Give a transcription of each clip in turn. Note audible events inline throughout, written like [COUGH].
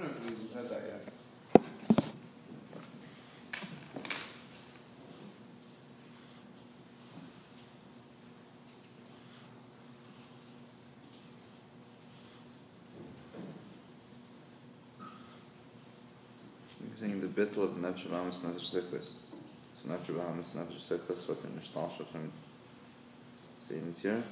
don't know if we even said that yet. The bittul of nefesh abamis nefesh zichus. So nefesh abamis nefesh zichus what the mishtalsha from saying it here.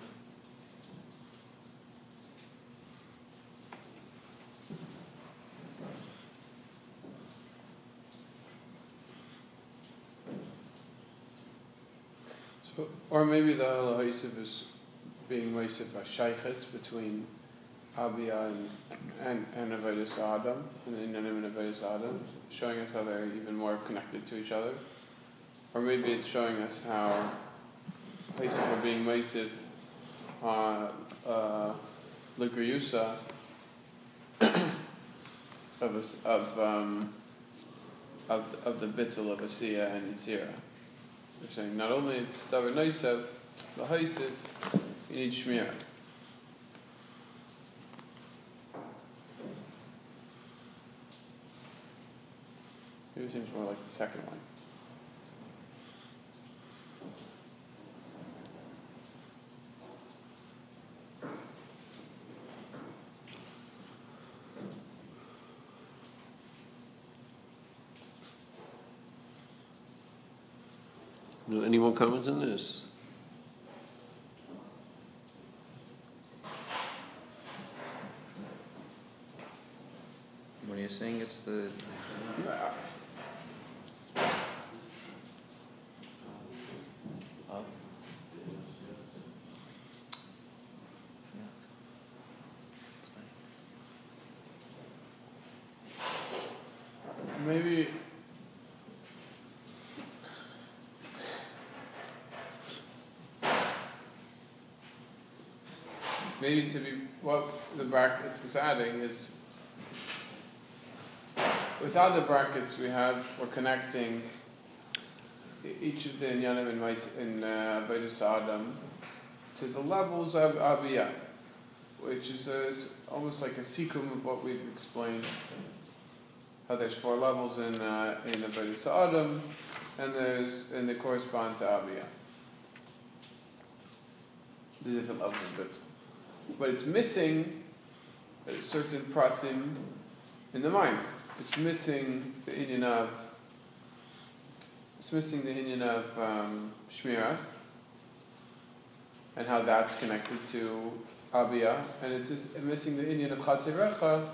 So, or maybe the Yosef is being Yosef a shaykhis between Abia and and, and Avedis Adam, and Inanim and Avedis Adam, showing us how they're even more connected to each other. Or maybe it's showing us how Yosef are being Yosef uh, uh, [COUGHS] of, of, um, of, of the bittul of Asiya and Yitzira. They're saying not only it's davar noisev, the haisiv, you need. Maybe it seems more like the second one. Any more comments on this? What are you saying? It's the Maybe maybe to be what the brackets is adding is without the brackets we have we're connecting each of the inyanim in in uh, Adam to the levels of Abiyah, which is, a, is almost like a sequence of what we've explained how there's four levels in uh, in Avodas Adam, and there's and they correspond to Aviyah. The different levels of it, but it's missing a certain pratim in the mind. It's missing the inyan of. It's missing the inyan of um, Shmira, and how that's connected to Abiyah, and it's missing the Indian of Chatzirecha,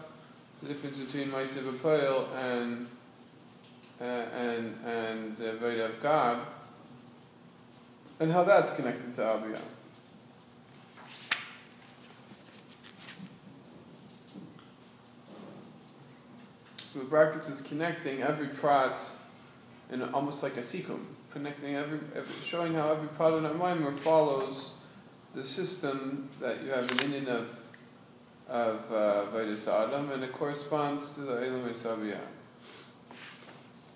the difference between Ma'aseh and uh, and and the Veda of God, and how that's connected to Abiyah. So the brackets is connecting every prat in almost like a sikum, connecting every, every showing how every prat in our mimer follows the system that you have an inyan of of uh, Vaidus Adam, and it corresponds to the Elam.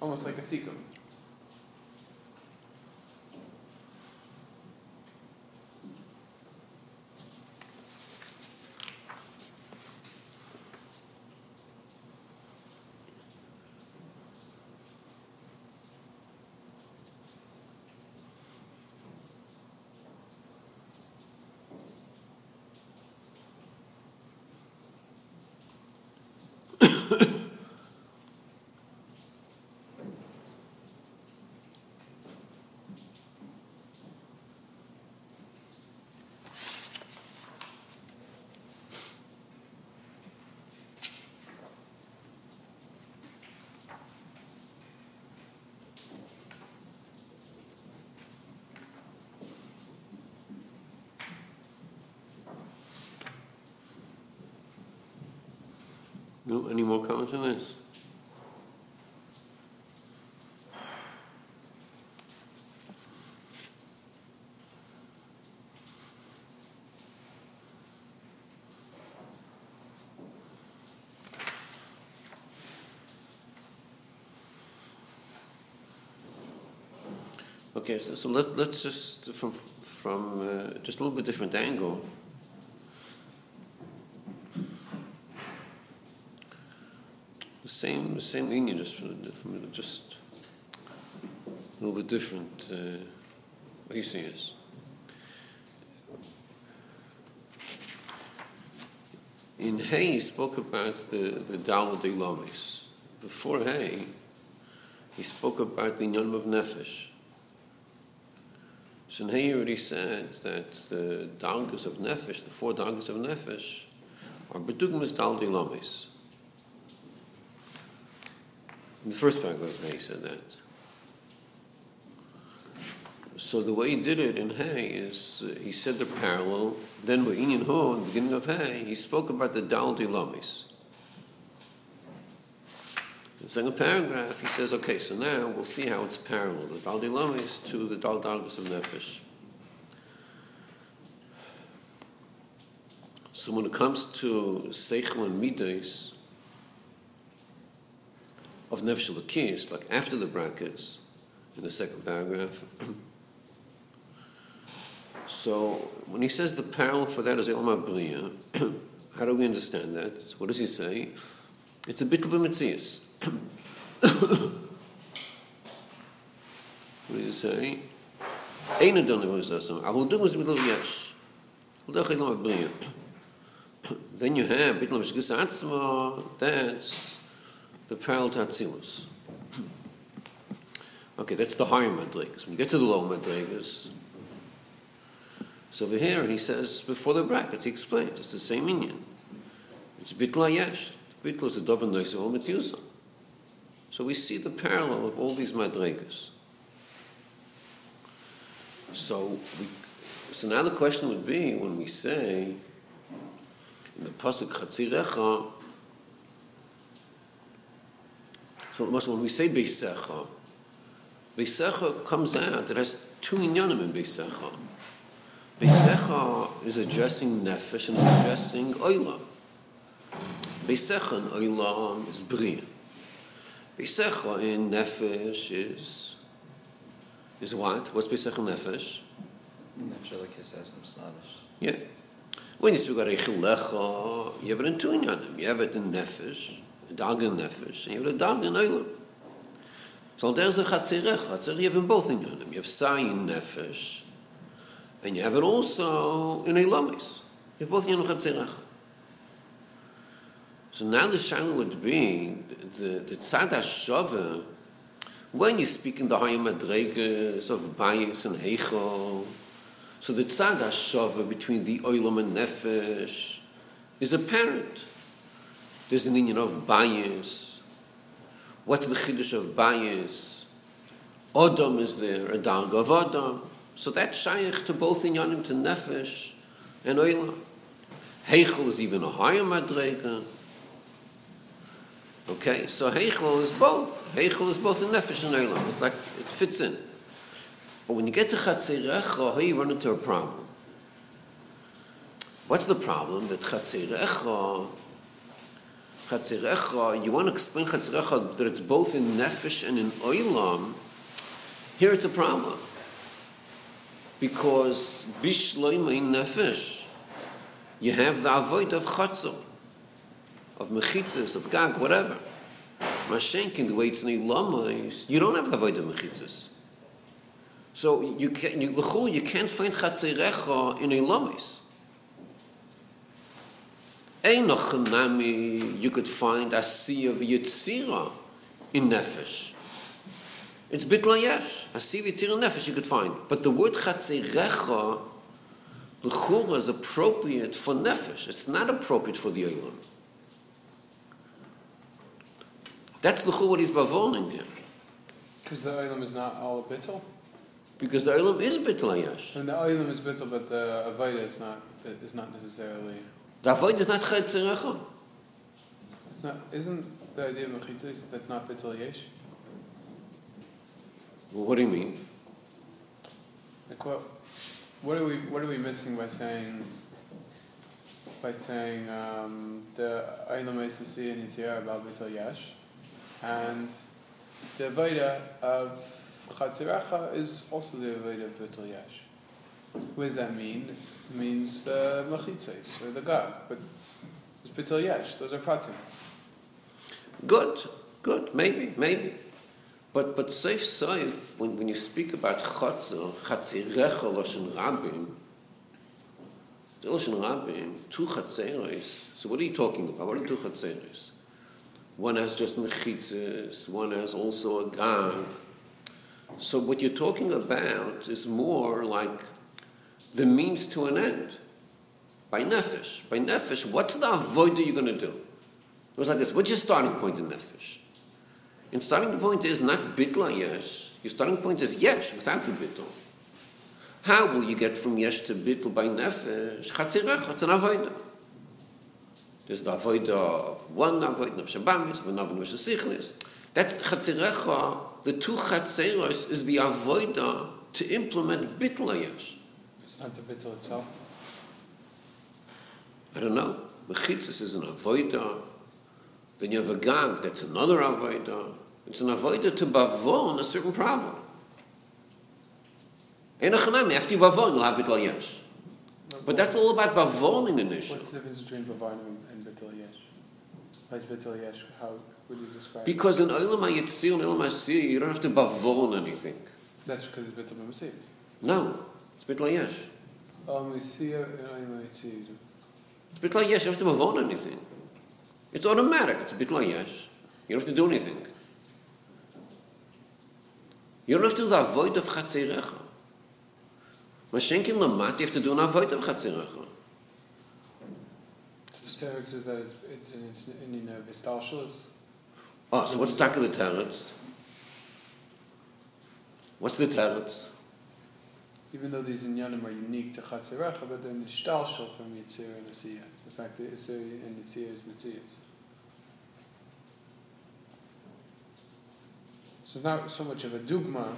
Almost like a sikum. No, any more comments on this? Okay, so, so let, let's just from from uh, just a little bit different angle. Same, same inyan, just just a little bit different uh, it. In Hay, he spoke about the, the Dal de. Before Hay, he spoke about the Inyan of Nefesh. So in Hay, he already said that the Dalgas of Nefesh, the four Dalgas of Nefesh, are Bedugmas Dal de Lamis. In the first paragraph, he said that. So the way he did it in Hay is uh, he said the parallel. Then with Inyan Ho, in the beginning of Hay, he spoke about the Dal de Lamis. In the second paragraph, he says, okay, so now we'll see how it's parallel, the Dal de Lamis to the Dal Dalgas of Nefesh. So when it comes to Seichel and Midas of Nefesh Lakis, like after the brackets, in the second paragraph, [CLEARS THROAT] so when he says the parallel for that is Ilma Bria, [CLEARS THROAT] how do we understand that? What does he say? It's a bitl b'metzias. [CLEARS THROAT] what does he say? Then you have atzma, that's the parallel to Atzilus. Okay, that's the higher madrigas. When you get to the lower madrigas, so over here he says before the brackets he explains, it's the same inyan. It's bitla yesh. Bitla is the a doven noisel mitzuyusa. So we see the parallel of all these madrigas. So we, so now the question would be when we say in the pasuk chatzirecha. So when we say beisecha, beisecha comes out. It has two inyanim in beisecha. Beisecha is addressing nefesh and is addressing oilam. Beisecha and oilam is bria. Beisecha in nefesh is is what? What's beisecha nefesh? Nefesh Elokus Esnim Slavish. Yeah. When you speak about Eichilecha, you have it in two inyanim. You have it in nefesh, dag in nefesh, you have dag in oilam. So there's a chatzirecha. Chatzirech, you have in both inyanim. You have sai in nefesh, and you have it also in Elamis. You have both in Chatzirecha. So now the shaila would be the, the, tzad hashava, when you speak in the higher madregas of bayis and heichel, so the tzad hashava between the oilam and nefesh is apparent. There's an union of bayis. What's the chiddush of bayis? Odom is there, a darg of Odom. So that's shaykh to both inyanim, to nefesh and oilam. Heichel is even a higher madrega. Okay, so Heichel is both. Heichel is both in nefesh and oilam. It like it fits in. But when you get to Chatzirecha, how you run into a problem. What's the problem? That Chatzirecha, Chatzirecha, you want to explain Chatzirecha that it's both in nefesh and in oilam. Here it's a problem. Because bishloim in nefesh, you have the avoid of chatzor, of mechitzas, of gag, whatever. Mashenkin, the way it's in Ilamais, you don't have the avoid of mechitzas. So you can you, you can't find chatzirecha in Ilamais. Einoch nami, you could find a sea of yitzira in nefesh. It's bitla yesh. A sea of yitzira in nefesh you could find. But the word chatzirecha, l'chol, is appropriate for nefesh. It's not appropriate for the olam. That's the what he's bavoning here. Because the oilam is not all bittel. Because the olam is bitla yesh. And the oilam is bittel, but the avodah is not. Is not necessarily. The avoid is not chatzirecha. It's not. Isn't the idea of mechitzas that's not bittel yesh? Well, what do you mean? Like what? What are we? What are we missing by saying? By saying um, the is to see in Yitzhak about bittel yesh, and the avodah of chatziracha is also the avodah of bittel yesh. What does that mean? It means uh, or the god, but it's bittel yesh. Those are pratim. Good. good, maybe, maybe. But but safe safe when, when you speak about chotzer, chatzirecha loshen rabim, loshen rabim, two chatzeres. So what are you talking about? What are two chatzeres? One has just mechitzes, one has also a gang. So what you're talking about is more like the means to an end. By nefesh. By nefesh, what's the avoid you're going to do? It was like this. What's your starting point in nefesh? And starting point is not bitla yesh. Your starting point is yesh without the bitl. How will you get from yesh to bitl by nefesh? Chatzirech, it's an avodah. There's the avodah of one avodah of Shabbamis, of another of Sichlis. That's chatzirecha, the two chatzeros is the avodah to implement bitl yesh. Not the bittul itself. I don't know. Mechitzis is an avodah. Then you have a gag, that's another avodah. It's an avodah to bavon a certain problem. In a after you bavon, you'll have bitl yesh. But that's all about bavoning initially. What's the difference between Bavanim and Betel Yesh? Why is Betel Yesh? How would you describe it? Because in Olam HaYetzir and Olam HaSir, you don't have to bavon anything. That's because it's Betel B'Mesiv. No, it's bitl yesh. Oh, we see it, and I see it. It's bitl yesh, you have to bavon anything. It's automatic, it's bitl yesh. You don't have to do anything. You don't have to do the avoid of chatzirecha. Mashenkin lamat, you have to do an avoid of chatzirecha. So the teretz says that it's, it's in in, in uh. Oh, so what's stuck in the teretz? What's the teretz? Even though these inyanim are unique to Chatzirecha, but then the Shtalshal from Yitzir and Asiyah. The fact that Yitzir and Yitzir is Mitzias. So not so much of a dugma,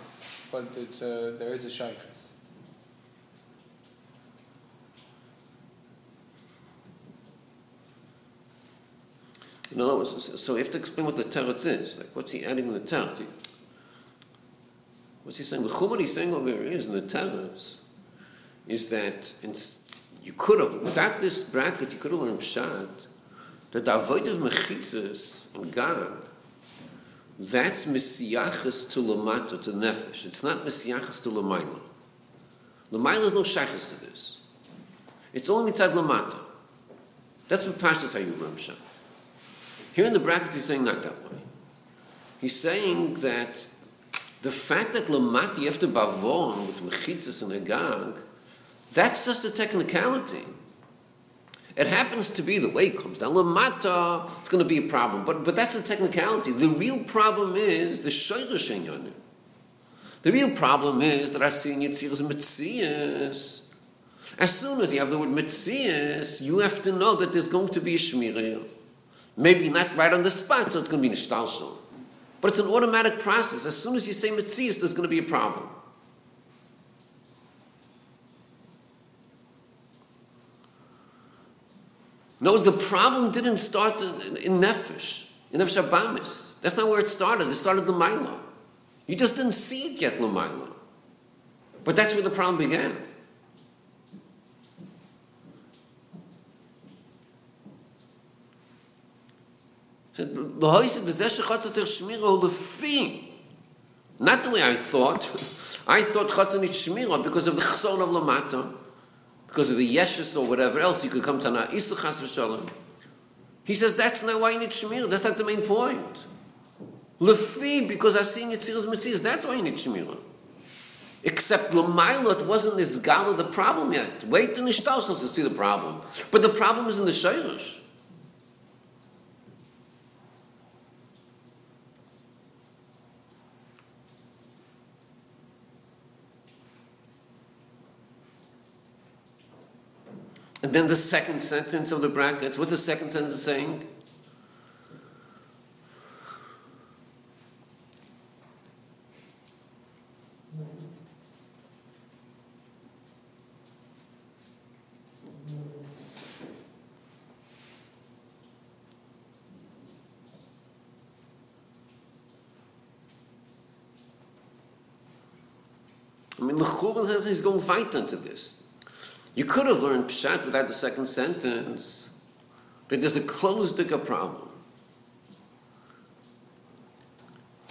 but it's a, there is a shaykhs. In other words, so you have to explain what the teretz is. Like, what's he adding in the teretz? What's he saying? The chumar he's saying over here is in the teretz is that you could have, without this bracket, you could have learned pshat that the avoid of and gag, that's mesiachas to lamato, to nefesh. It's not mesiachas to lamaila. Lamaila is no shachas to this. It's all mitzad lamato. That's what Pashtas how you learn pshat. Here in the bracket, he's saying not that way. He's saying that the fact that lamati you have to bavon with mechitzas and agag, that's just a technicality. It happens to be the way it comes down. Lamata, uh, it's going to be a problem, but but that's a technicality. The real problem is the shayrish inyanim. The real problem is that Asin Yitzir is Metzias. As soon as you have the word Metzias, you have to know that there's going to be a. Maybe not right on the spot, so it's going to be Nishtalshal. But it's an automatic process. As soon as you say Metzias, there's going to be a problem. Notice the problem didn't start in, in Nefesh, in Nefesh Abamis. That's not where it started. It started the Mila. You just didn't see it yet, Lamaila. But that's where the problem began. Not the way I thought. I thought Chatan is Shmira because of the Chson of Lamata, because of the Yeshus or whatever else. You could come to Na Isuchas V'Shalom. He says that's not why you need Shmira. That's not the main point. Lefi, because I see Yitziras Metzias, that's why you need Shmira. Except Lamaila, it wasn't this the problem yet. Wait the Shtalshos to see the problem. But the problem is in the Shayrish. And then the second sentence of the brackets, what's the second sentence saying? I mean, the Churban says he's going right into this. You could have learned Pshat without the second sentence that there's a closed digger problem.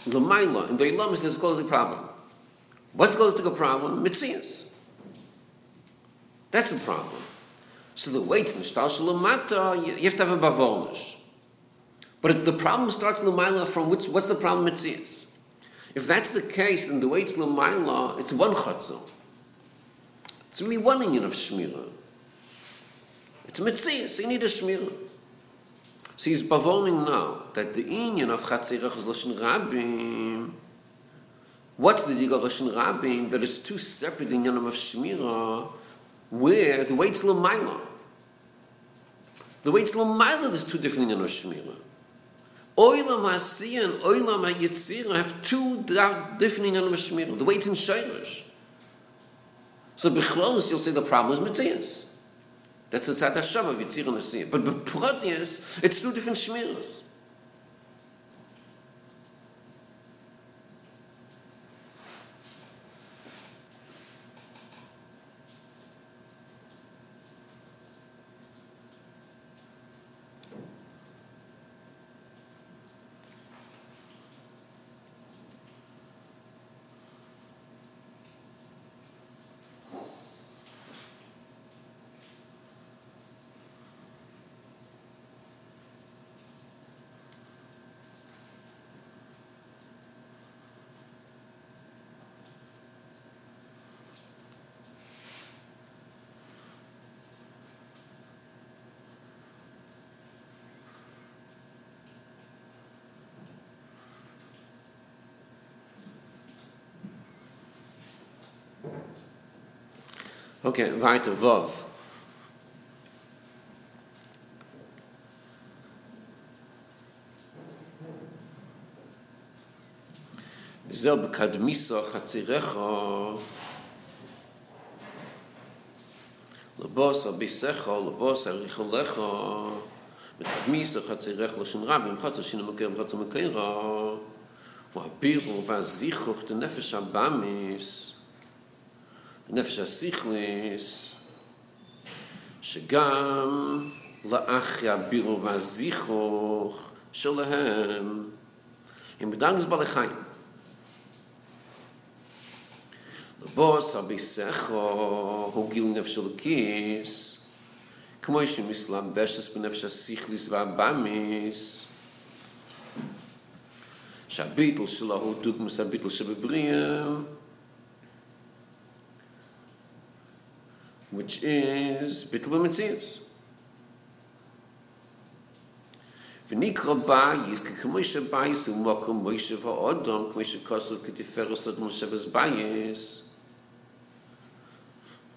Lamaila, in the Ilamis, there's a galactic problem. What's the galactic problem? Mitzias. That's a problem. So the weights in Shtal Shalamata, you have to have a Bavolnish. But the problem starts in the Maila from which, what's the problem Mitzias? If that's the case, then the weights the Maila, it's one Chatzah. It's really one union of Shmirah. It's Mitzias, you need a Shmirah. So he's bavoning now that the union of Chatzirach is Lashon Rabim. What's the dig of Lashon Rabim? That it's two separate inyanim of Shmirah where the weight's Lamaila. The weight's Lamaila, there's two different inyanim of Shmirah. Oilam HaSiyah and Oilam HaYitzirah have two different inyanim of Shmirah. The weight's in Shayrish. So Bechlos, you'll say the problem is Mitzias. That's the Tzad of Yitzir and Asiyah. But Beprotius, it's two different Shmiras. Okay, weiter, Vov. וזהו בקדמיסו חצירך לבוס על ביסךו, לבוס על ריחולך בקדמיסו חצירך לשון רבי, מחצה שינו מקר, מחצה מקר והבירו והזיכוך דנפש הבאמיס נפש הסיכליס, שגם לאחי הבירו והזיכוך שלהם, הם בדרגס בעלי חיים. לבוס הביסךו הוא גיל נפש של כיס, כמו שמסלבשס בנפש הסיכליס והבאמיס, שהביטל שלו הוא דוגמס הביטל שבבריאים, which is bitl mitzius for ba is ke kemish ba is um ba kemish fo odom kemish kosu ke di od bes ba is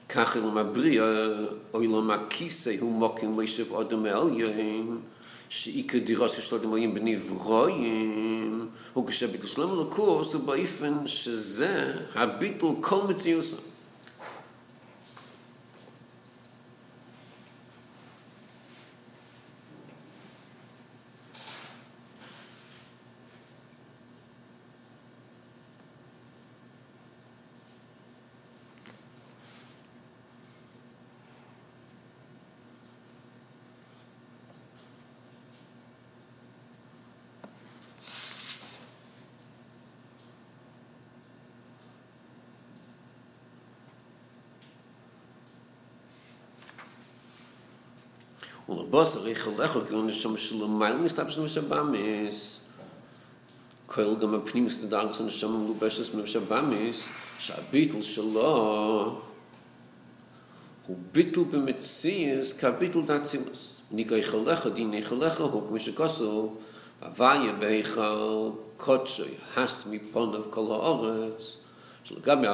kach im ma bri oi lo ma kise hu mo kemish fo odom el yoim she ik di rosh shtot mo im bni vroim u kshe bitl lo kurs u she ze was ich lecho kann nicht schon mal mal nicht habe schon schon bam ist kol gam pnim ist da ganz schon mal lubes ist mir schon bam ist kapitel shlo hu bitu be mit sie ist kapitel dazimus zimus ich lecho di ich ge lecho hu mis kaso avaye be ich kotsoy has mi pon of kolorets shlo gam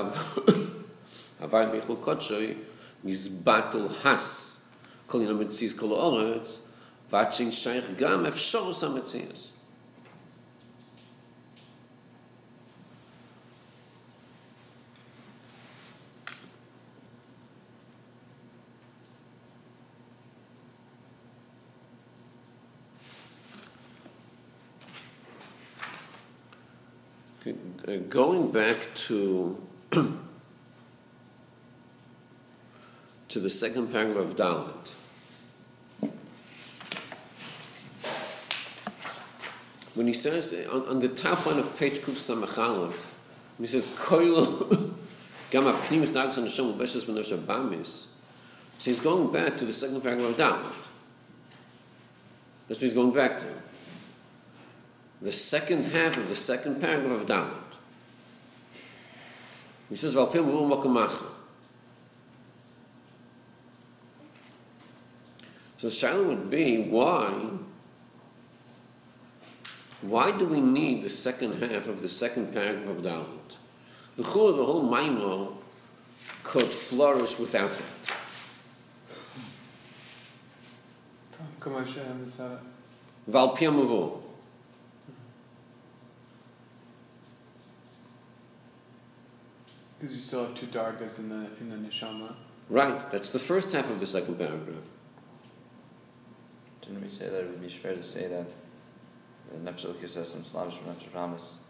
avaye [COUGHS] be ich kotsoy mis battle has kol yom kol oretz shaykh gam uh, Going back to [CLEARS THROAT] to the second paragraph of Dalit. when he says on, on the top line of page Kuf Samachalov, when he says Koilo [LAUGHS] Gama Pnimis Nagas on the Shem Ubeshas Benefesh Abamis, so he's going back to the second paragraph of Dalit. That's what he's going back to. The second half of the second paragraph of Dalit. He says, Valpim Vu So the Shiloh would be why why do we need the second half of the second paragraph of Dalit? The whole, the whole Maimo could flourish without that. Val. Because you still have two dargas in the in the neshama. Right, that's the first half of the second paragraph. Didn't we say that it would be fair to say that the Nefesh Elokis has some Slavish from Nefesh Ramas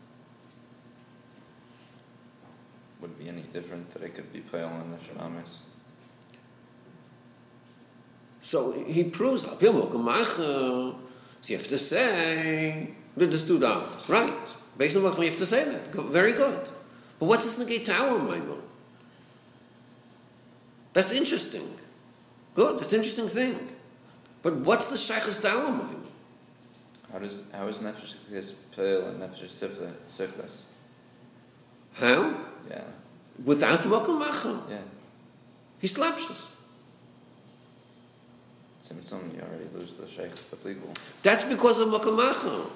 would be any different that it could be pale in Nefesh Ramas? So he proves Al Piamavu So you have to say that two dargas. Right. Based on what you have to say that. Very good. But what's this negate to our Maimo? That's interesting. Good, it's an interesting thing. But what's the Shaykh's to our Maimo? How does how is Nefesh Elokis pale and Nefesh Sifle- Siflis? How? Yeah, Without Mokum yeah. He slaps us. Tzimtzum, you already lose the Sheikhs, the Pligul. That's because of Makamacha.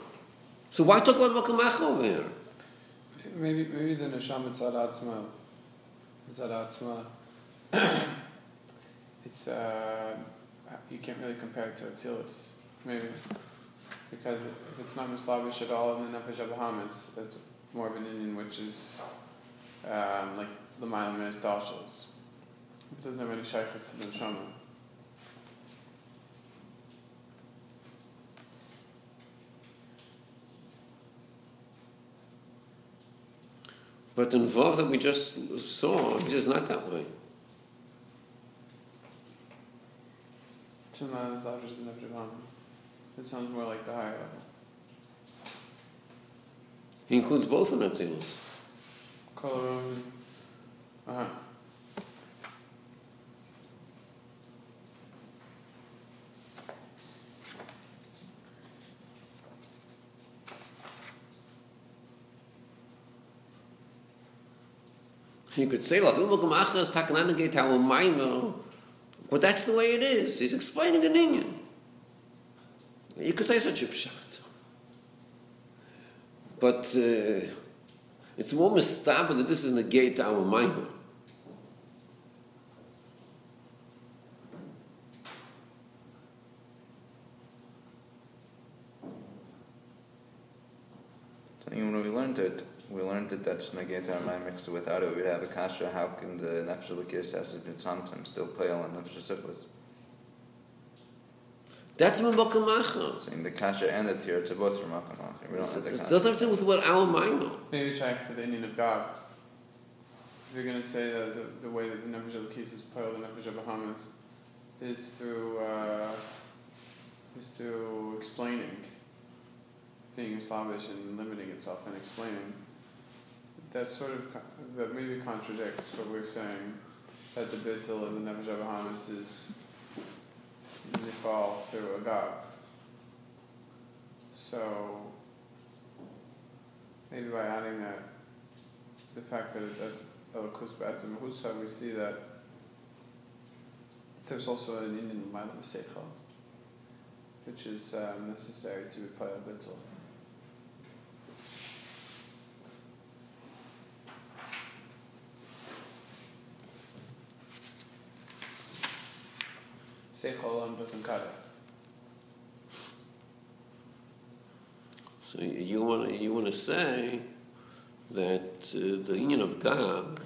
So why talk about Makamacha over here? Maybe maybe the neshama tzad atzma. Tzad atzma. it's [COUGHS] uh, you can't really compare it to Atzilus. Maybe because if it's not Muslavish at all in the Nefesh Bahamas, it's more of an inyan, which is um, like the Milam Ministashals. It doesn't have any shaykhs to the neshama. But in Vav that we just saw, it is not that way. It's not Muslavish in the It sounds more like the higher level. He includes both in Atzilus. Kolarum. Uh huh. You could say, "Lafil Makamacha is Takanan negate our Maimo," but that's the way it is. He's explaining an inyan. You could say such a pshat. But uh, it's more mistaba that this is negate our Maimo. So even when we learned it, we learned it that Negeta and mixed it without it, we'd have a kasha, how can the Nefesh Elokis has been something still pale and Nefesh Siflis? That's Makamacha. Saying the kasha and the tir to both from Akamach. We don't have the It kasha. doesn't have to do with what our Maimo. Maybe check to the inyan of God. If you're going to say that the, the way that the Nefesh of the case is put, the Nefesh of Bahamas, is through uh, is through explaining, being Slavish and limiting itself and explaining. That sort of that maybe contradicts what we're saying that the Bittul of the Bahamas is Nifal through Agag. So maybe by adding that, the fact that it's at Elokus Husa, we see that there's also an inyan Maila Maseichel, which is um, necessary to reply a Bittul. So you want you want to say that uh, the inyan of God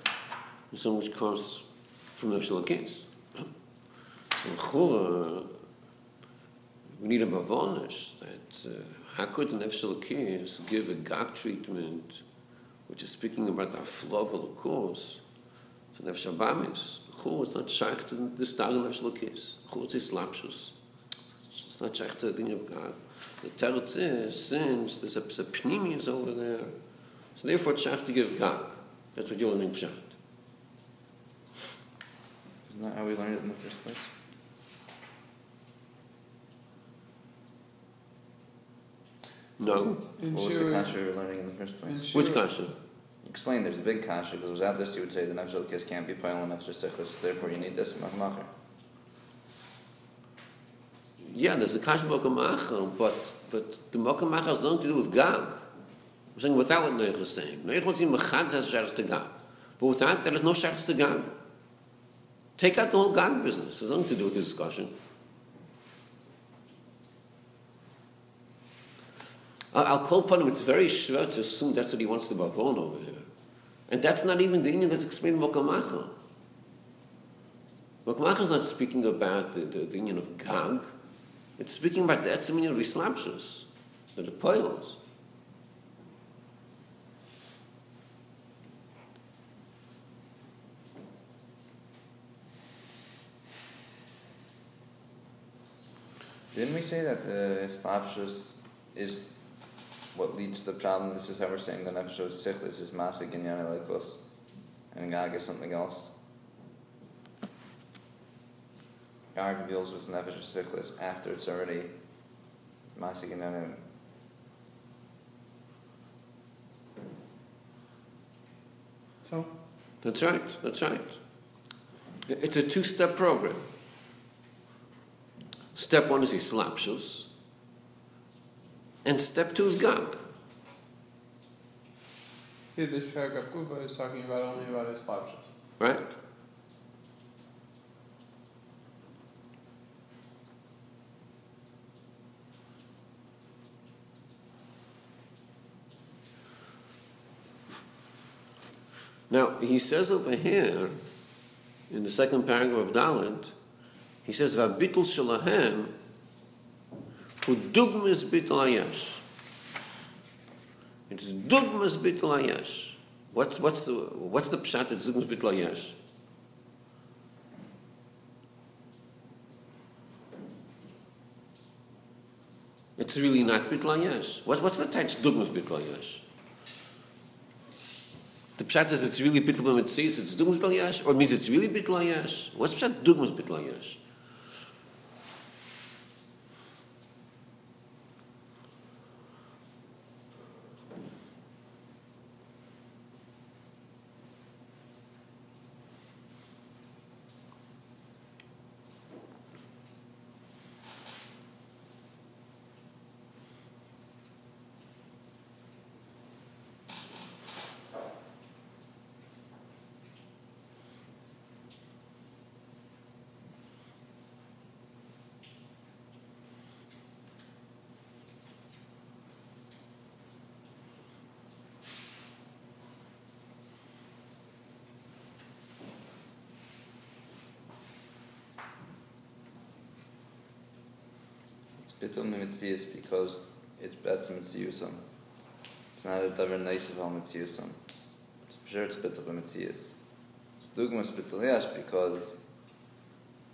is something which comes from the Shalakis. [CLEARS THROAT] So Chura, we need a bavonish that uh, how could the Nefesh Elokis give a gag treatment, which is speaking about the flow of the course, to Nefesh Chuvus not shaykht in the stagen of Shlokis. Chuvus is lapsus. It's not shaykht in the name of God. The Teretz is, since there's a pnimius over there, so therefore it's shaykht to give God. That's what you want in Pshat. Isn't that how we learned it in the first place? No. What was the kasha you were learning in the first place? Which kasha? Explain, there's a big kasha, because without this you would say the nefesh kiss can't be pile and nefesh sichlis, therefore you need this machmacher. Yeah, there's a kasha mokamacha, but but the mokamacha has nothing to do with gag. I'm saying without what Noach is saying. Noach wants to mechad has shachs to gag, but without there is no shachs to gag. Take out the whole gag business. There's nothing to do with the discussion. I'll, I'll call upon him. It's very sure to assume that's what he wants to bavon over here, and that's not even the inyan that's explained in mokamacha. Mokamacha is not speaking about the, the, the inyan of gag. It's speaking about the etzem inyan of islapshus, the poils. Didn't we say that the slapshus is what leads to the problem? This is how we're saying the nefesh sichlis is masik and yanelekos, and gag is something else. Gag deals with nefesh sichlis after it's already masik and yanel. So, That's right, that's right. It's a two step program. Step one is islapshus, and step two is gag. here this paragraph Kufa is talking about only about his slapshus. Right? Now, he says over here, in the second paragraph of Dalit, he says, Vabitul shalahem, dugmas bitul ayash. It's dugmas bitul ayash. What's, what's the, what's the pshat at dugmas bitul ayash? It's really not bitl ayash. What, what's the text dugmas bitl? The pshat is it's really bitl b'mitzis, it's dugmas bitl ayash, or means it's really bitl ayash. What's pshat dugmas bitl? It's bitul mitzvahs because it's betz mitzvahsum. It's not a davar of al mitzvahsum. For sure it's bitul mitzvahs. It's dugmas bitul yash because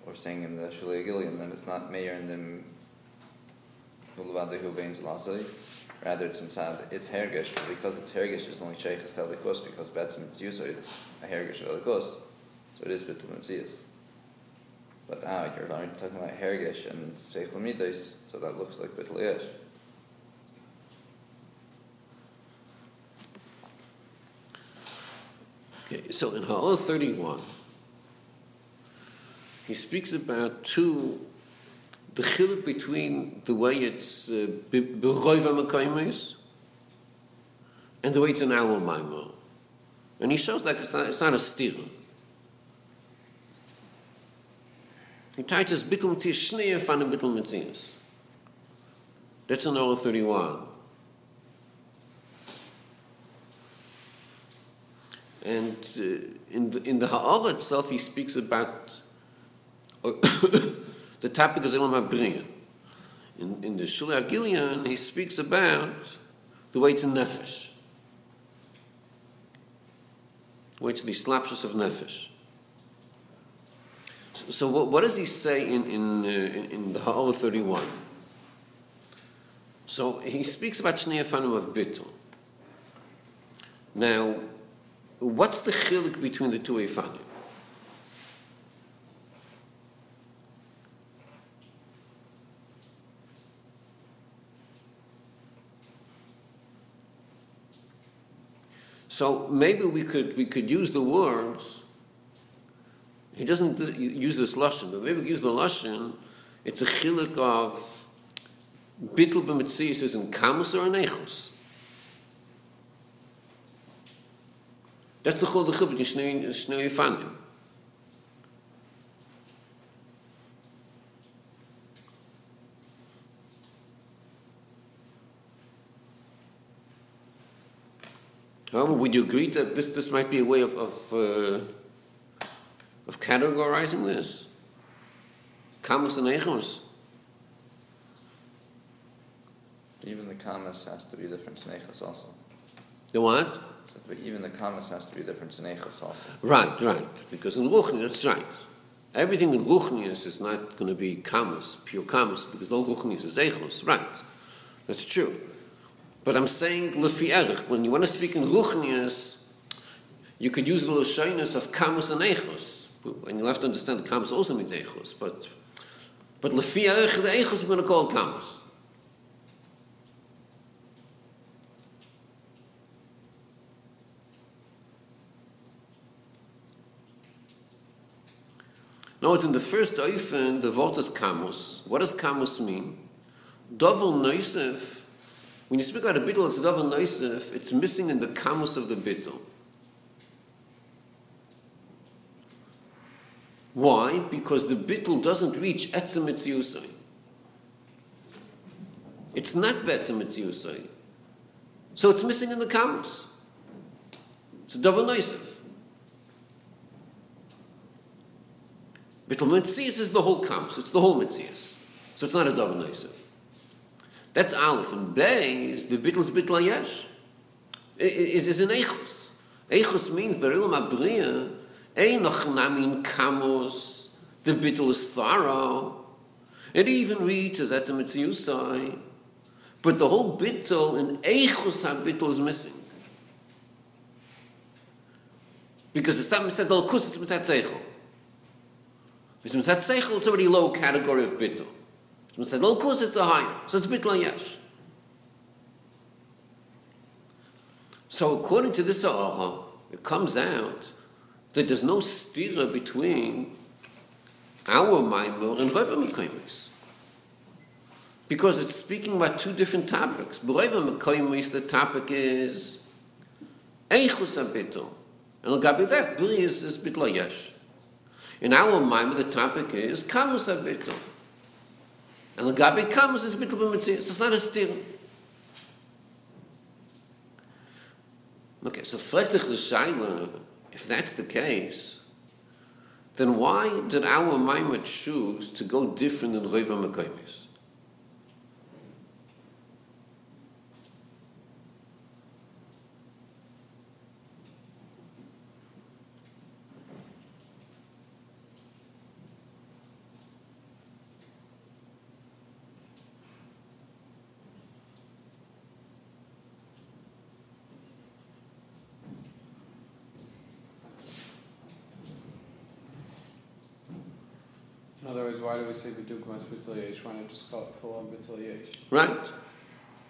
we're saying in the Shulei Gillian that it's not mayor in the Ulvadahu Bain's Lasai. Rather, it's inside, it's hergish, but because it's hergish, it's only sheikhs telikos because betz mitzvahs, it's a hergish telikos. So it is bitul mitzvahs. But now you're talking about hergish and midas, so that looks like bitul. Okay, so in Ha'ol 31, he speaks about two, the chiluk between the way it's uh, b'roiv ha'makaymes and the way it's an Alma. And he shows like it's not, it's not a steer. He touches bittul mitzias, shnei fan bittul mitzias. That's in Ha'ol 31. And uh, in the, in the Ha'ara itself, he speaks about [COUGHS] the topic is Elam HaBriya. In, in the Shulei Gillian, he speaks about the way to Nefesh. Which the slapshus of Nefesh. So, what, what does he say in, in, uh, in, the Ha'ara 31? So he speaks about Shnei of Bittul. Now, what's the chilik between the two Afanim? So maybe we could we could use the words. He doesn't use this lashon, but maybe use the lashon. It's a chilik of bittul b'metzius is in kamus or in echos. That's the chol the chibut in shnei shnei yifanim. However, would you agree that this, this might be a way of, of, uh, of categorizing this? Kamus and Echos? Even the kamas has to be different snechos also. The what? But even the kamas has to be different snechos also. Right, right. Because in Ruchni, that's right. Everything in Ruchnius is not going to be kamus, pure kamus, because all Ruchnius is Echos. Right. That's true. But I'm saying lefi erich. When you want to speak in ruchnius, you could use the lashonis of kamus and echos. And you'll have to understand that kamus also means echos. But but lefi the echos we're going to call kamus. No, it's in the first oifen, the word is kamus. What does kamus mean? Dovel noisef, when you speak about a bittul it's a davar noisef, it's missing in the kamus of the bittul. Why? Because the bittul doesn't reach etzem etziusai. It's not betzem. So it's missing in the kamus. It's a davar noisef. Bittul metzius is the whole kamus. It's the whole metzius. So it's not a davar noisef. That's Aleph. And Bay is the Bittel's Bittel Yesh. Is is an Eichus. Eichus means the Rilam Abriya, Einoch Namin Kamos, the Bittel is thorough. It even reaches at the Mitziyusai. But the whole Bittel in Eichus HaBittel is missing. Because not Mitzat Al-Kus, it's Mitzat Seichel. It's Mitzat Seichel, it's already low category of Bittel. So said, of course it's a high. So it's bitla yesh. So according to this aha, it comes out that there's no stira between our Maimor and Reva Mekoimis. Because it's speaking about two different topics. Reva Mekoimis, the topic is Eichus HaBitol. And Gabi that, Biri is, is Bitla Yesh. In our Maimor, the topic is Kamus HaBitol. And the Gabi comes, it's bittul b'mitzias. It's not a stir. Okay, so flechtich the shaila, if that's the case, then why did our Maimah choose to go different than Reva Mekoimis? In other words, why do we say Bidugmas Bittul Yesh? Why not just call it full on Bittul Right.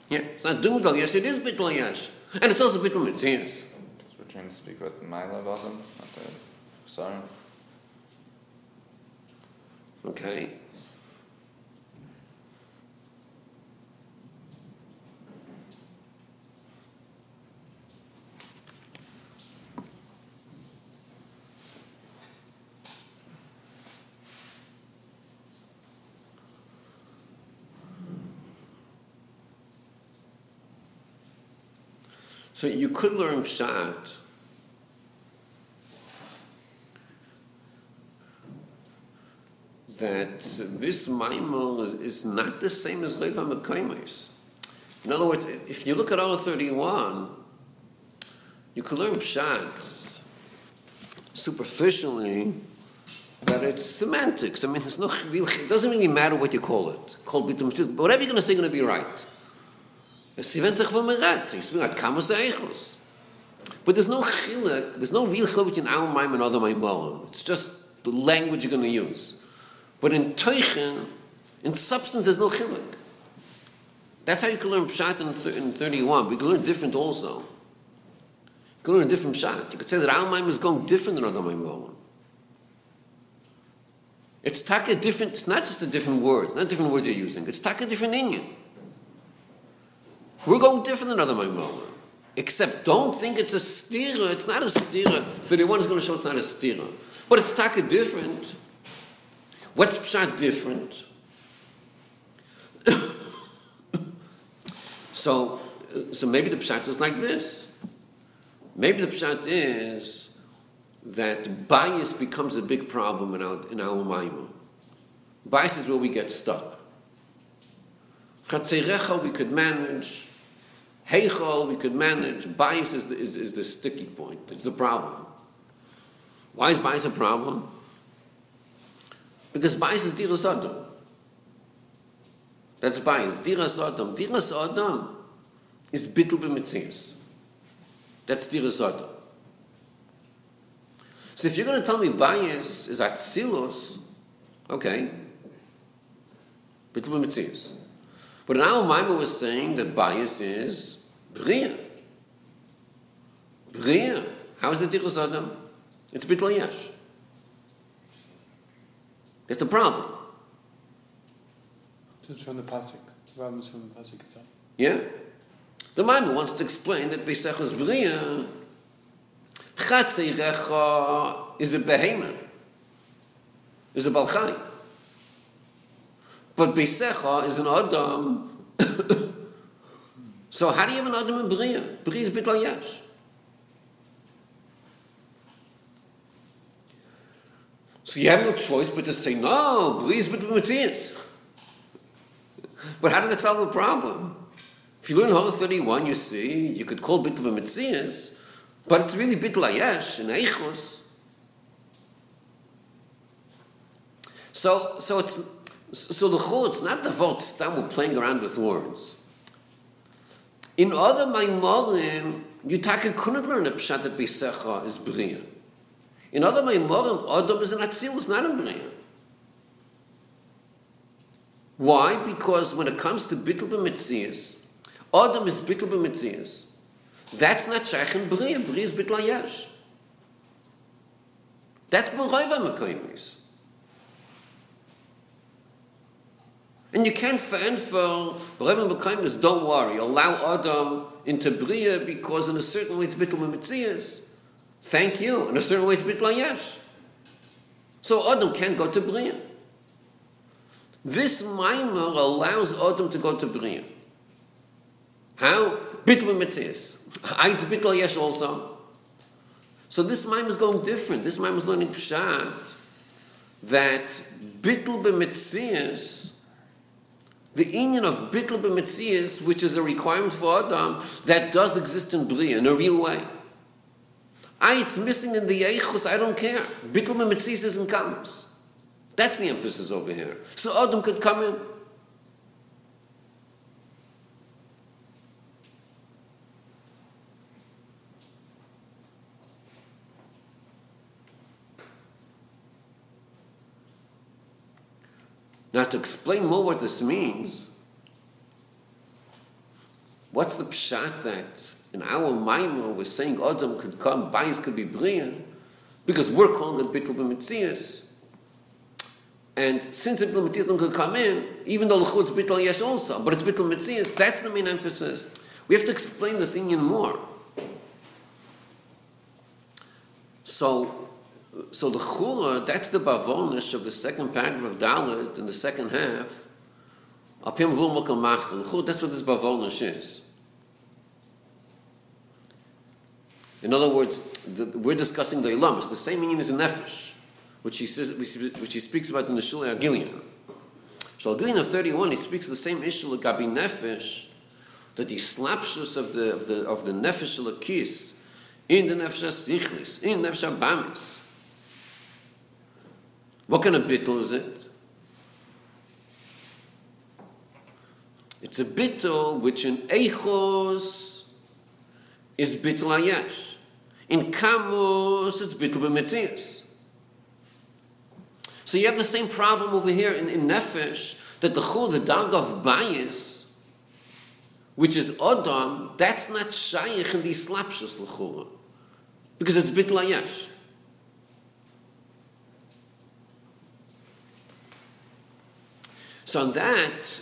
Yeah, it's not Dumdal Yesh, it is Bittul Yesh. And it's also Bittul Mitzias. So we're trying to speak with Mila about them, not the Sorry. Okay. So you could learn Pshat that this Maimon is, is not the same as Reva Mekaimis. In other words, if you look at all 31, you can learn Pshat superficially that it's semantics. I mean, it's no, it doesn't really matter what you call it. Call it whatever you're going to say, going to be right. Es sie wenn sich von mir redt. Ich sage, kann man sagen. But there's no chilek, there's no real chilek in our mind and other mind It's just the language you're going to use. But in teichen, in substance, there's no chilek. That's how you can learn pshat in, in 31. We can learn different also. You can learn a different pshat. You could say that our mind is going different than other mind It's taka different, it's not just a different word, not different words you're using. It's taka different inyan. We're going different than other mind Except don't think it's a stira. It's not a stira. 31 is going to show it's not a stira. But it's taka different. What's pshat different? [COUGHS] so, so maybe the pshat is like this. Maybe the pshat is that bias becomes a big problem in our in our. Bias is where we get stuck. Chatzerecha we could manage. We could manage. Bias is the, is, is the sticky point. It's the problem. Why is bias a problem? Because bias is diras adam. That's bias. Diras adam. Is bittul b'mitzias. That's diras adam. So if you're going to tell me bias is atzilus, okay, bittul b'mitzias. But now Maimon was saying that bias is bria. Bria. How is the diras adam? It's bittul yash. It's a problem. Just from the pasuk. The problem is from the pasuk itself. Yeah. The Maimon wants to explain that Beisechos Bria Chatzei is a behemoth, is a balchai. But Beisecha is an Adam. [COUGHS] so how do you have an Adam in Bria? Bria is bitla yash. So you have no choice but to say, no, Bria is bitla Matthias. But how did that solve the problem? If you learn Hora 31, you see, you could call bitla Matthias, but it's really bit layesh in eichos. So, so it's so the it's not the vote stam we're playing around with words. In other maimorim, you take a couldn't learn a pshat beisecha is bria. In other maimorim, Adam is an atzil, is not a bria. Why? Because when it comes to bittul b'mitzias, Adam is bittul b'mitzias. That's not Shaykh and Bria. Bria is Bitla Yesh. That's B'roiva Mekoimis. And you can't find for B'roiva is don't worry, allow Adam into Bria because in a certain way it's Bitla Memitzias. Thank you. In a certain way it's Bitla Yesh. So Adam can't go to Bria. This mimer allows Adam to go to Bria. How? Bitl Metzias. Ait bitl yesh also. So this mime is going different. This mime is learning pshat that bitl b'metzias, the inyan of bitl b'metzias, which is a requirement for Adam, that does exist in Bria in a real way. I, it's missing in the Eichus, I don't care. Bitl b'metzias isn't comes. That's the emphasis over here. So Adam could come in. Now, to explain more what this means, what's the pshat that in our Maimon we're saying Adam could come, Bayis could be Bria, because we're calling it Bittul B'Metzias. And since Bittul Metzias don't could come in, even though L'chutz Bittul Yesh also, but it's Bittul Metzias, that's the main emphasis. We have to explain this inyan more. So, so the chura, that's the bavonish of the second paragraph of Dalit in the second half. That's what this bavonish is. In other words, the, we're discussing the ilam. It's the same meaning as the nefesh, which he says, which he speaks about in the Shulei Agilion. So Agilion of thirty-one, he speaks the same issue like Gabi nefesh, that the slapshus of the of the of the nefesh lakis in the nefesh sichlis, in nefesh abamis. What kind of bittul is it? It's a bittul which in Eichos is bittul Ayesh. In Kamos, it's bittul B'metzias. So you have the same problem over here in, in Nefesh, that the chul, the dag of bias, which is Adam, that's not shaykh in the slapshus l'chura. Because it's bittul Ayesh. So on that,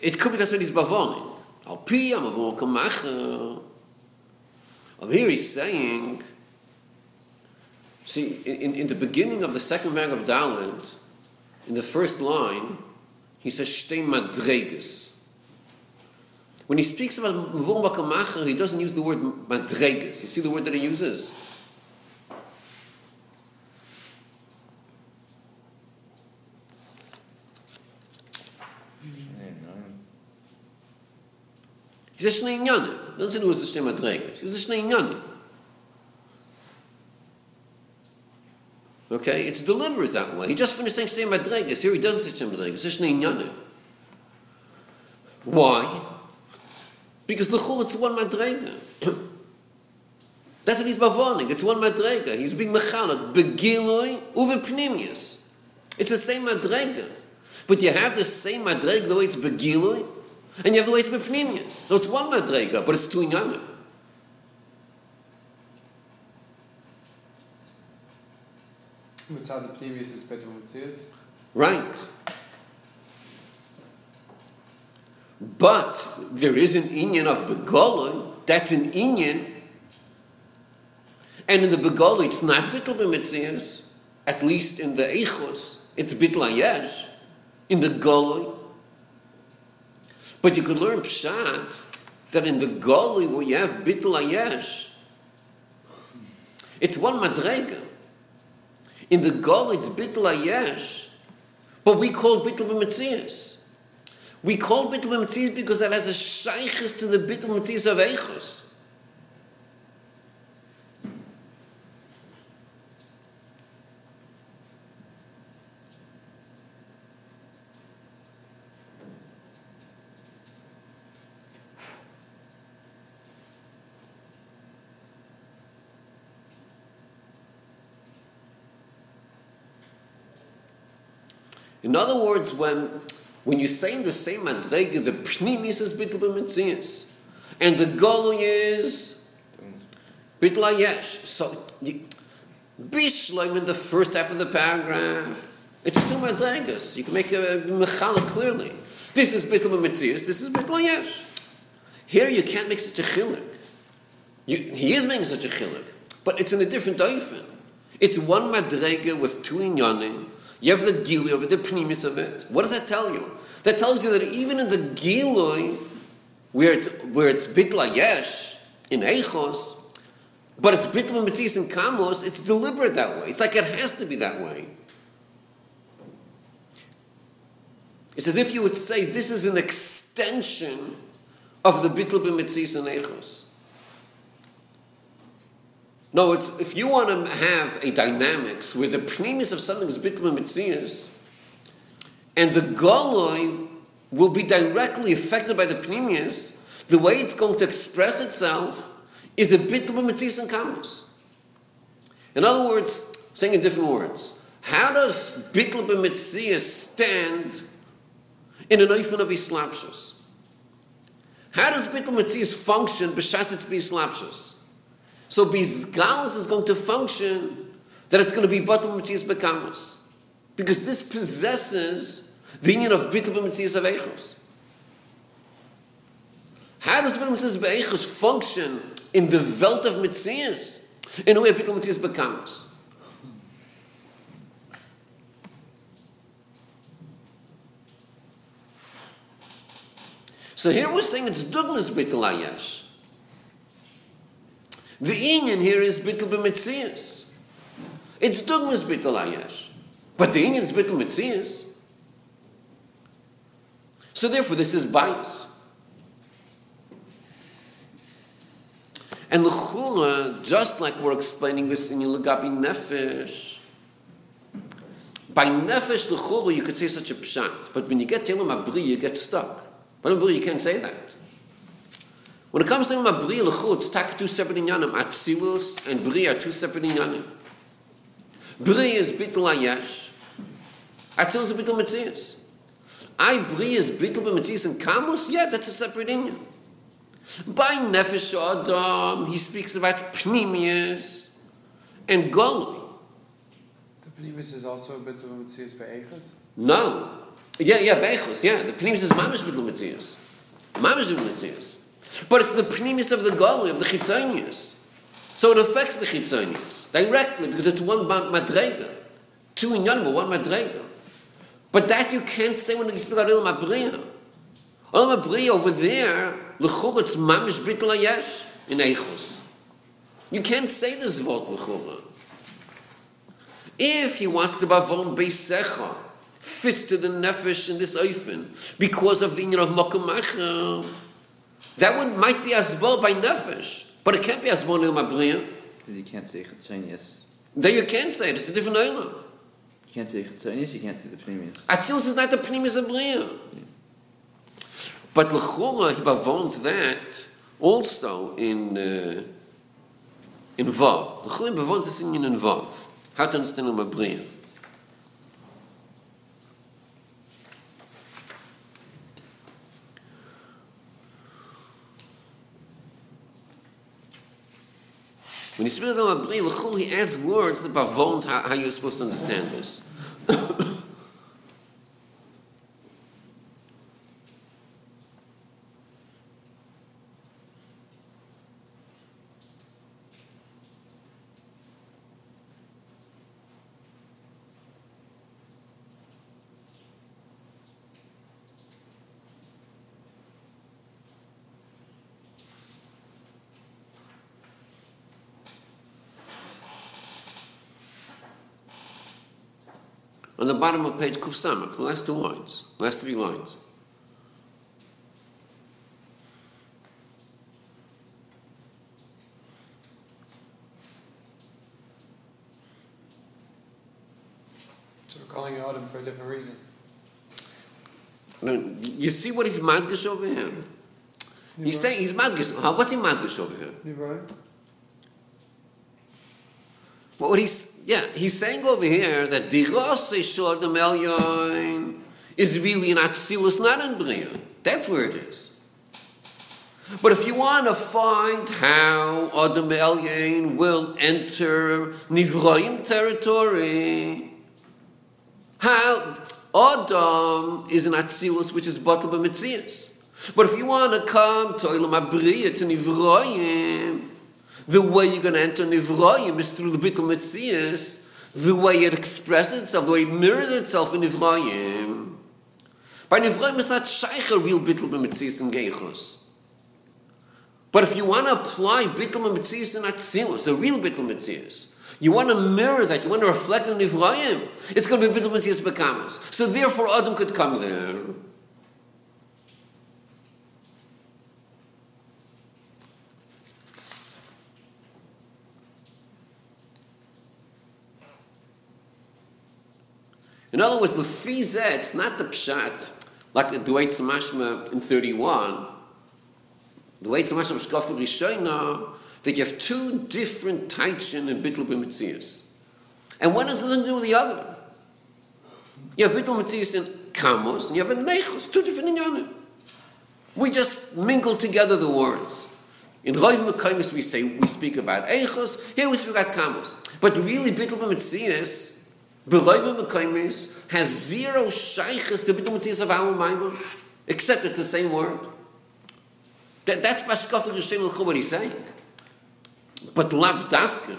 it could be that's what he's bavoning. Al pi am avon kamacher. Over here he's saying, see, in, in the beginning of the second paragraph of Dalit, in the first line, he says, Shtei madreges. When he speaks about mavon kamacher, he doesn't use the word madreges. You see the word that he uses? He says shnei inyanim. Doesn't say it was a shnei madreges. He says shnei inyanim. Okay, it's deliberate that way. He just finished saying shnei madreges. Here he doesn't say shnei madreges. He says shnei inyanim. Why? Because the it's one madrega. [COUGHS] That's what he's bavoning. It's one madrega. He's being mechalak begiloi uvepnimius. It's the same madrega. But you have the same madrega the way it's begiloi and you have the way it's bepnimius. So it's one madrega, but it's two inyanim. Mitzad it's better Tzias. Right. But there is an inyan of begoloi. That's an inyan. And in the begoloi, it's not bittul b'mitzias. At least in the eichos, it's bittul ayesh. In the goloi. But you could learn pshat that in the goloi where you have bittul ayesh, it's one madrega. In the goloi, it's bittul ayesh. But we call bittul b'mitzias. We call bittul b'mitzias because that has a shaykhis to the bittul b'mitzias of eichos. In other words, when when you say in the same madrega, the pnimis is bitl and the golu is bitl ayesh. So bishloim in the first half of the paragraph, it's two madregas. You can make a mechala clearly. This is bitl b'mitzias. This is bitl ayesh. Here you can't make such a chilik. You, he is making such a chilik, but it's in a different oifen. It's one madrega with two inyanim. You have the gilui of it, the pnimis of it. What does that tell you? That tells you that even in the gilui, where it's where it's bitla yesh in eichos, but it's bitla mitzis in kamos, it's deliberate that way. It's like it has to be that way. It's as if you would say this is an extension of the bitl b'mitzis and eichos. No, it's if you want to have a dynamics where the premise of something is bitl mitzias, and the goloi will be directly affected by the pneumius, the way it's going to express itself is a bitl mitzias and kamos. In other words, saying in different words, how does bitl mitzias stand in an oifen of islapshus? How does bitl mitzias function b'shas it's islapshus? So Bizgalus is going to function that it's going to be Batum Mitzias Bekamas. Because this possesses the inyan of Bittul Mitzias of Eichos. How does Bittul Mitzias Beichos function in the Welt of Mitzias in a way Bittul Mitzias Bekamas? So here we're saying it's Dugmas Bittul Ayash. The Inyan here is bittul b'mitzias. It's dugmas bittul ayash. But the Inyan is bittul mitzias. So therefore this is bias. And l'chura, just like we're explaining this in Yilagabi Nefesh, by Nefesh l'chura you could say such a pshat, but when you get to Abri you get stuck. But you can't say that. When it comes to a Bria Lechut, it's two separate inyanim. Atzilus and Bria are two separate inyanim. Bria is Bittul Ayesh. Atzilus is Bittul Metzias. I Bria is Bittul Metzias and Kamus? Yeah, that's a separate inyan. By Nefesh Adam, he speaks about Pnimius and Golui. The Pnimis is also a bit of a Metzias by Eichas? No. Yeah, yeah, Beichus, yeah. The Pnimis is Mamish Bittul Metzias. Mamish Bittul Metzias. But it's the Pnimis of the Golui, of the Chitzonius. So it affects the Chitzonius directly because it's one Madrega. Two in Yonah, one Madrega. But that you can't say when you speak about Ilam Abriya. Ilam Abriya over there, L'chur, it's mamish bitl ayesh in Eichos. You can't say this vort L'chur. If he wants to bavon beisecha, fits to the nefesh in this oifen, because of the union of Mokum that one might be asbol by nefesh, but it can't be asbol in Abriya. You can't say Chatzonius. There you can't say it, it's a different oilam. You can't say Chatzonius, you can't say the Pneumius. Atzilus is not the Pnimis of Bria. But Lechura, he bavons that also in uh, in Vav. Lechura bavons this in in Vav. How to understand a Bria. When you speak about Lechura, he adds words that bavons how, how you're supposed to understand this. Bottom of page Kuf Samach, the last two lines, last three lines. So we're calling it Adam for a different reason. You see what he's madgish over here? He's saying he's madgish. What's he madgish over here? Nivrai? But what he's yeah, he's saying over here that Dirose Shodom Elyon is really an Atzilus, not in Bria. That's where it is. But if you want to find how Adam Elyon will enter Nivroim territory, how Adam is an Atzilus, which is Batal B'Metzias. But if you want to come to Olam Abriya, to Nivroim, the way you're going to enter Nivroim is through the Bittul Metzias, the way it expresses itself, the way it mirrors itself in Nivroim. By Nivroim, it's not Shaykh a real Bittul Metzias and Geichos. But if you want to apply Bittul Metzias and Atzilus, the real Bittul Metzias, you want to mirror that, you want to reflect on Nivroim, it's going to be Bittul Metzias Bekamas. So therefore, Adam could come there. In other words, the fizeh, it's not the pshat, like the way it's mashma in 31, the way it's mashma shkofu rishayna, that you have two different taichin in bittul. And one has nothing to do with the other. You have bittul mitzias in kamos, and you have in neichos, two different inyanim. We just mingle together the words. In Roiv Mekaimis we say, we speak about eichos, here we speak about kamos. But really, bittul Beloiva Mekaimis has zero shaykhs to Bidum Tzis of our Maimon, except it's the same word. That, that's Bashkaf Yishem L'chu what he's saying. But Lav Dafka,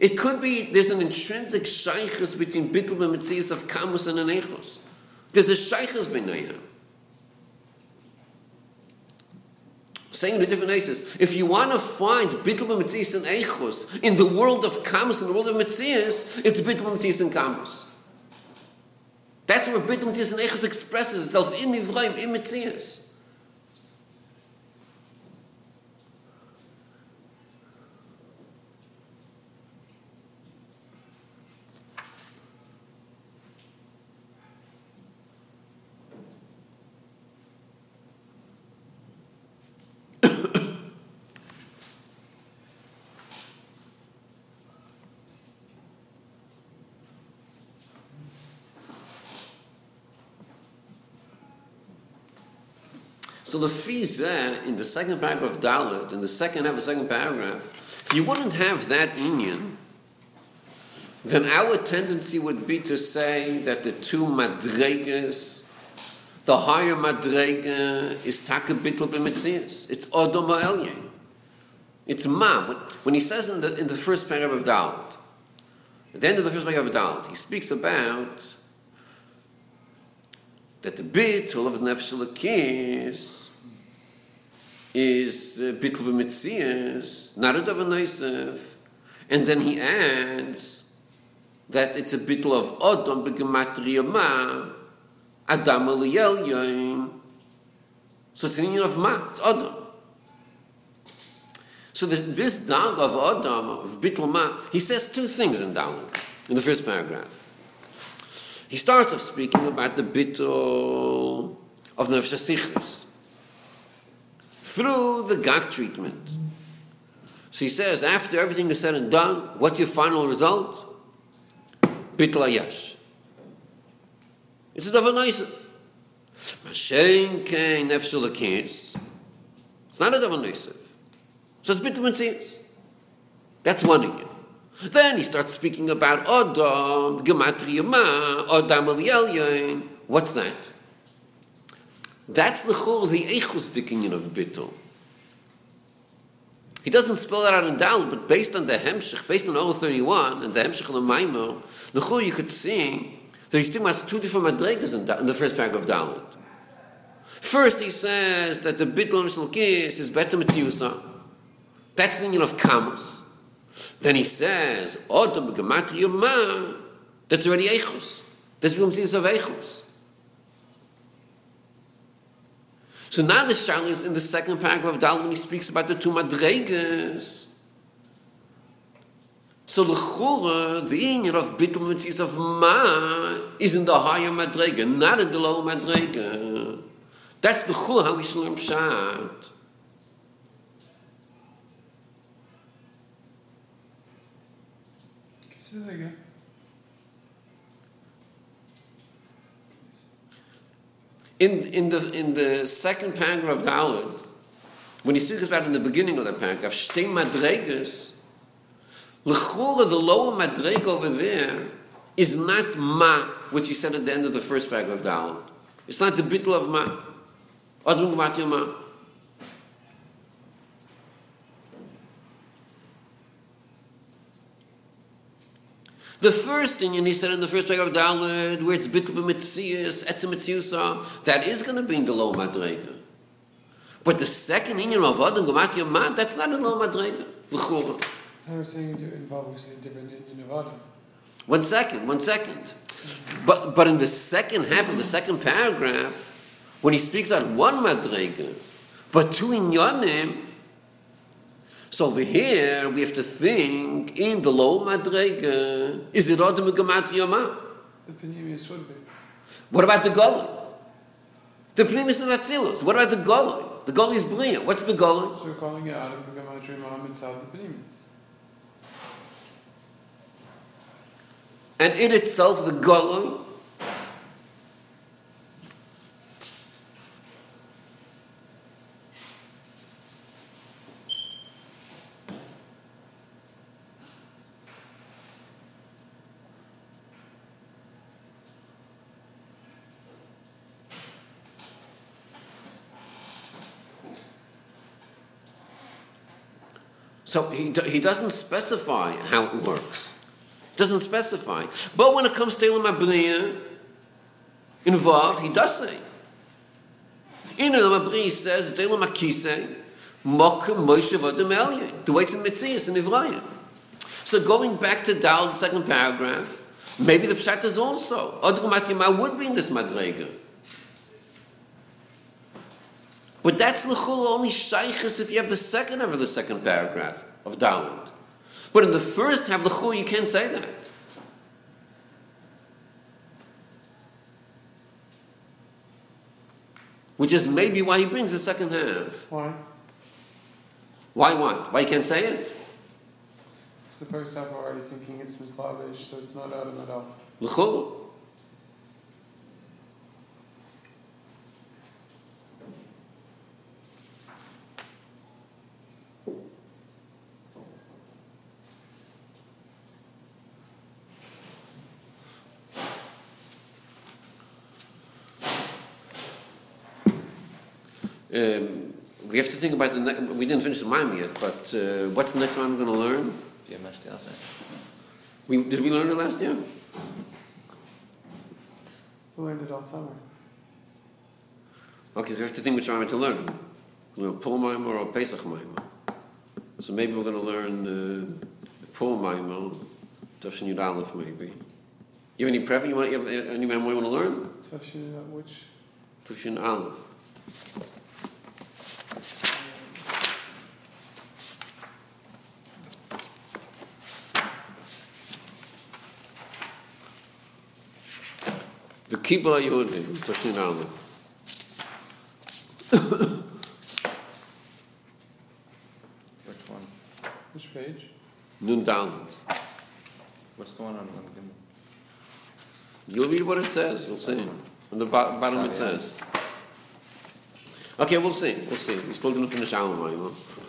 it could be there's an intrinsic shaykhs between Bidum and of Kamus and Anechos. There's a shaykhs b'nayim. Saying in a different basis, if you want to find Bittul Mitzis and Eichos in the world of Kamus, in the world of Mitzis, it's Bittul Mitzis and Kamus. That's where Bittul Mitzis and Eichos expresses itself in Nivraim, in Mitzis. So the Fiza in the second paragraph of Dalit, in the second half of the second paragraph, if you wouldn't have that inyan, then our tendency would be to say that the two madregas, the higher madrega is takabitl b'mitzias. It's odom. It's ma. When he says in the, in the first paragraph of Dalit, at the end of the first paragraph of Dalit, he speaks about that the bit of nefesh lakis is uh, bitl b'mitzias, not a davar and then he adds that it's a bitl of odom b'gematria ma, adam aliyel yoim. So it's an inyan of ma, it's odom. So this, dog of Adam, of Bittul Ma, he says two things in Dalit, in the first paragraph. He starts off speaking about the Bittul of Nefesh through the Gag treatment. So he says, after everything is said and done, what's your final result? Bittul Ayash. It's a Davar Neisef. Mashen kein Nefesh It's not a Davar Neisef. So it's bittul. That's one inyan. Then he starts speaking about Adam, Gematria Ma, Adam. What's that? That's the whole, the Eichus inyan of bittul. He doesn't spell it out in Dal, but based on the Hemshech, based on all 31, and the Hemshech of the the whole you could see that he's talking about two different madregas in, in the first paragraph of Dalit. First, he says that the bittul Mishal Kis is better Mitziyusa. That's the meaning of Kamus. Then he says, Odom Gematria Ma, that's already Eichos. That's the meaning of Eichos. So now the Shal is in the second paragraph of Dal when he speaks about the two Madregas. So the Chura, the union of Bittul Mitzis of Ma, is in the higher Madrega, not in the lower Madrega. That's the Chura, how we should learn Pshat. Say that again. In, in, the, in the second paragraph of Dalit, when he speaks about in the beginning of the paragraph, Shtei Madregas, L'chura, the lower Madreg over there, is not Ma, which he said at the end of the first paragraph of Dalit. It's not the bitl of Ma. Ma. The first thing, and he said in the first paragraph of Dalit, where it's bitl b'mitzias, etzem mitziusa, that is going to be in the low madrega. But the second inyan of Adam, Gomat Yomad, that's not in low madrega. L'chura. I was saying you involved with a different inyan of Adam. One second, one second. But, but in the second half of the second paragraph, when he speaks out one madrega, but two inyanim, So over here, we have to think in the low madrega, is it Adam Gematria Ma? The Pneumius would be. What about the Golem? The Pneumius is Atzilus. What about the Golem? The Golem is Bria. What's the Golem? So we're calling it Adam Gematria Ma inside the Pneumius. And in itself, the Golem So he, he doesn't specify how it works. Doesn't specify. But when it comes to Elam Abriya, involved, he does say. In Elam Abriya says, Elam Akise, Mokum Moshe Vodem Elye. The way it's in in Ivrayim. So going back to Dal, the second paragraph, maybe the Pshat is also. Odrum Atimah would be in this Madrega. But that's l'chul only shaykhis if you have the second half of the second paragraph of Dalit. But in the first half of l'chul, you can't say that. Which is maybe why he brings the second half. Why? Why what? Why you can't say it? It's the first half we're already thinking it's Mislavish, so it's not Adam at all. L'chul. Um, we have to think about the. Ne- we didn't finish the mime yet, but uh, what's the next time we're going to learn? Vier möchte ja sein. We, did we learn it last year? We learned it all summer. Okay, so we have to think which mime to learn. We're going to Pull mime or a Pesach mime. So maybe we're going to learn uh, the Pull mime, Tafshin Yud Aleph maybe. You have any preference? You want you have any mime you want to learn? Tafshin, uh, which Tafshin Aleph. Yehudim, Tafshin Aleph. Which one? which page? Nun Dalet. What's the one on the Gimel? You'll read what it says. You'll see. On the bo- bottom it says. Okay, we'll see. We'll see. We're still going to finish our. Huh?